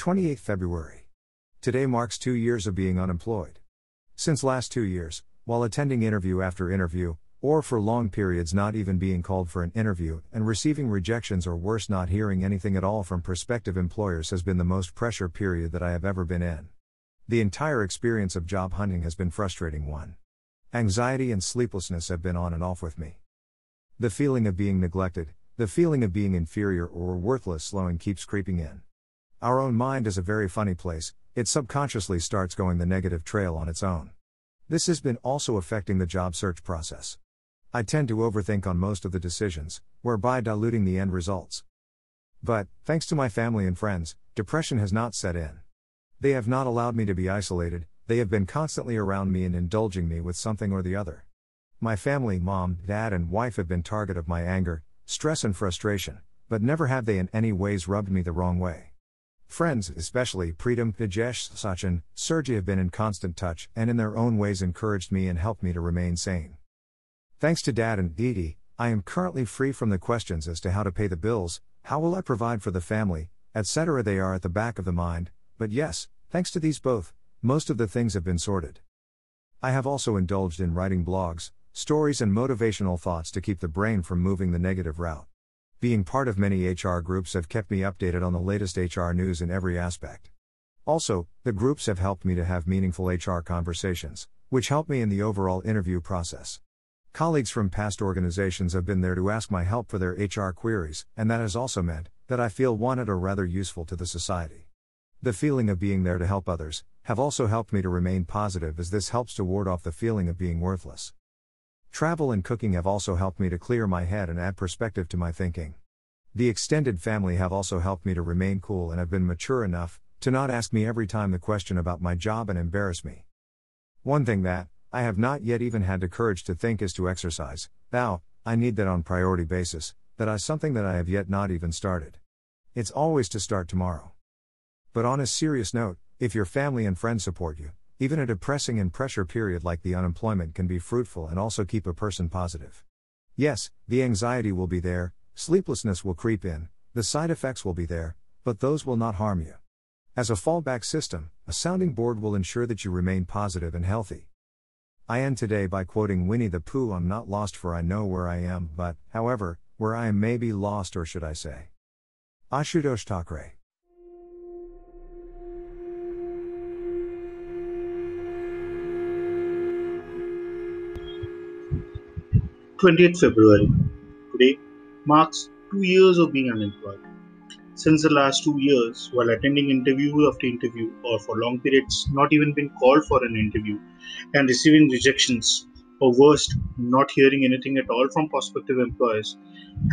28 February. Today marks two years of being unemployed. Since last two years, while attending interview after interview, or for long periods not even being called for an interview, and receiving rejections or worse, not hearing anything at all from prospective employers has been the most pressure period that I have ever been in. The entire experience of job hunting has been frustrating one. Anxiety and sleeplessness have been on and off with me. The feeling of being neglected, the feeling of being inferior or worthless slowing keeps creeping in. Our own mind is a very funny place, it subconsciously starts going the negative trail on its own. This has been also affecting the job search process. I tend to overthink on most of the decisions, whereby diluting the end results. But, thanks to my family and friends, depression has not set in. They have not allowed me to be isolated, they have been constantly around me and indulging me with something or the other. My family, mom, dad, and wife have been target of my anger, stress, and frustration, but never have they in any ways rubbed me the wrong way. Friends, especially Preetam, Vijesh, Sachin, Sergey, have been in constant touch and in their own ways encouraged me and helped me to remain sane. Thanks to Dad and Didi, I am currently free from the questions as to how to pay the bills, how will I provide for the family, etc. They are at the back of the mind, but yes, thanks to these both, most of the things have been sorted. I have also indulged in writing blogs, stories, and motivational thoughts to keep the brain from moving the negative route. Being part of many HR groups have kept me updated on the latest HR news in every aspect. Also, the groups have helped me to have meaningful HR conversations, which help me in the overall interview process. Colleagues from past organizations have been there to ask my help for their HR queries, and that has also meant that I feel wanted or rather useful to the society. The feeling of being there to help others have also helped me to remain positive as this helps to ward off the feeling of being worthless. Travel and cooking have also helped me to clear my head and add perspective to my thinking. The extended family have also helped me to remain cool and have been mature enough to not ask me every time the question about my job and embarrass me. One thing that I have not yet even had the courage to think is to exercise. Now, I need that on priority basis, that is something that I have yet not even started. It's always to start tomorrow. But on a serious note, if your family and friends support you, even a depressing and pressure period like the unemployment can be fruitful and also keep a person positive. Yes, the anxiety will be there, sleeplessness will creep in, the side effects will be there, but those will not harm you. As a fallback system, a sounding board will ensure that you remain positive and healthy. I end today by quoting Winnie the Pooh I'm not lost for I know where I am, but, however, where I am may be lost or should I say. Ashutosh Thackeray 20th February. Today marks two years of being unemployed. Since the last two years, while attending interview after interview, or for long periods, not even been called for an interview, and receiving rejections, or worst, not hearing anything at all from prospective employers,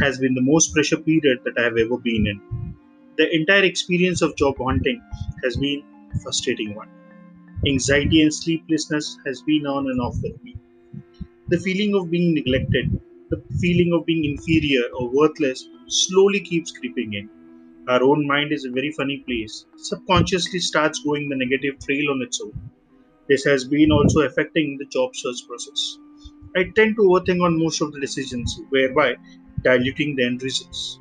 has been the most pressure period that I have ever been in. The entire experience of job hunting has been a frustrating one. Anxiety and sleeplessness has been on and off with me the feeling of being neglected, the feeling of being inferior or worthless slowly keeps creeping in. Our own mind is a very funny place. Subconsciously starts going the negative trail on its own. This has been also affecting the job search process. I tend to overthink on most of the decisions, whereby diluting the end results.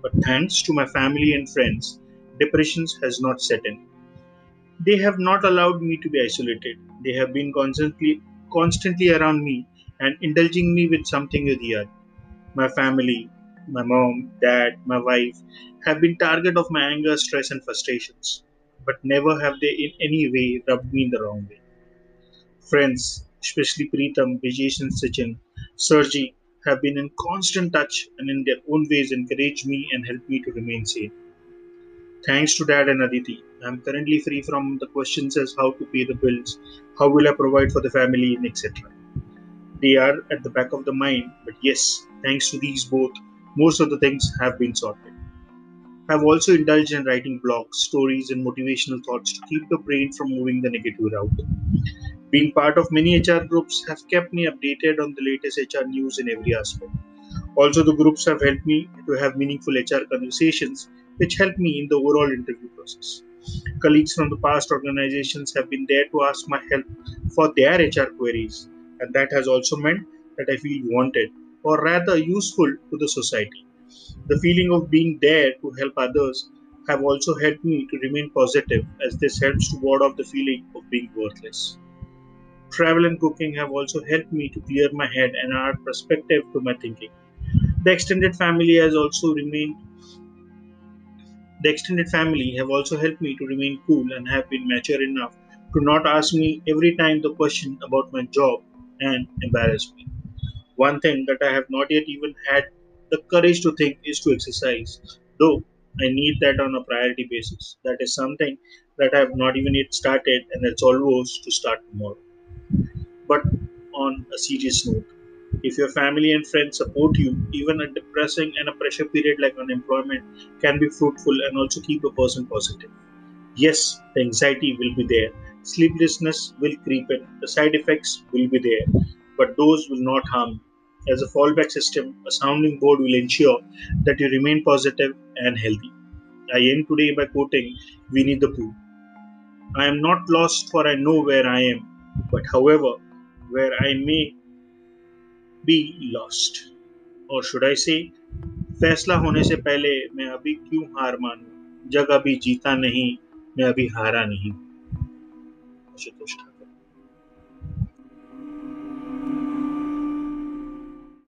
But thanks to my family and friends, depression has not set in. They have not allowed me to be isolated. They have been constantly constantly around me and indulging me with something other. My family, my mom, dad, my wife have been target of my anger, stress, and frustrations, but never have they in any way rubbed me in the wrong way. Friends, especially Preetam, Vijesh, and Sachin, Sergi, have been in constant touch and in their own ways encouraged me and helped me to remain sane. Thanks to Dad and Aditi, I am currently free from the questions as how to pay the bills, how will I provide for the family, etc they are at the back of the mind. But yes, thanks to these both, most of the things have been sorted. I've also indulged in writing blogs, stories, and motivational thoughts to keep the brain from moving the negative route. Being part of many HR groups have kept me updated on the latest HR news in every aspect. Also, the groups have helped me to have meaningful HR conversations, which help me in the overall interview process. Colleagues from the past organizations have been there to ask my help for their HR queries, and that has also meant that I feel wanted or rather useful to the society. The feeling of being there to help others have also helped me to remain positive as this helps to ward off the feeling of being worthless. Travel and cooking have also helped me to clear my head and add perspective to my thinking. The extended family has also remained the extended family have also helped me to remain cool and have been mature enough to not ask me every time the question about my job and embarrass me. One thing that I have not yet even had the courage to think is to exercise, though I need that on a priority basis. That is something that I have not even yet started, and it's almost to start tomorrow. But on a serious note, if your family and friends support you, even a depressing and a pressure period like unemployment can be fruitful and also keep a person positive. Yes, the anxiety will be there, sleeplessness will creep in, the side effects will be there, but those will not harm you. As a fallback system, a sounding board will ensure that you remain positive and healthy. I end today by quoting Winnie the Pooh. I am not lost, for I know where I am, but however, where I may be lost or should I say फैसला होने से पहले मैं अभी क्यों हार मानूं जग अभी जीता नहीं मैं अभी हारा नहीं 去做市场。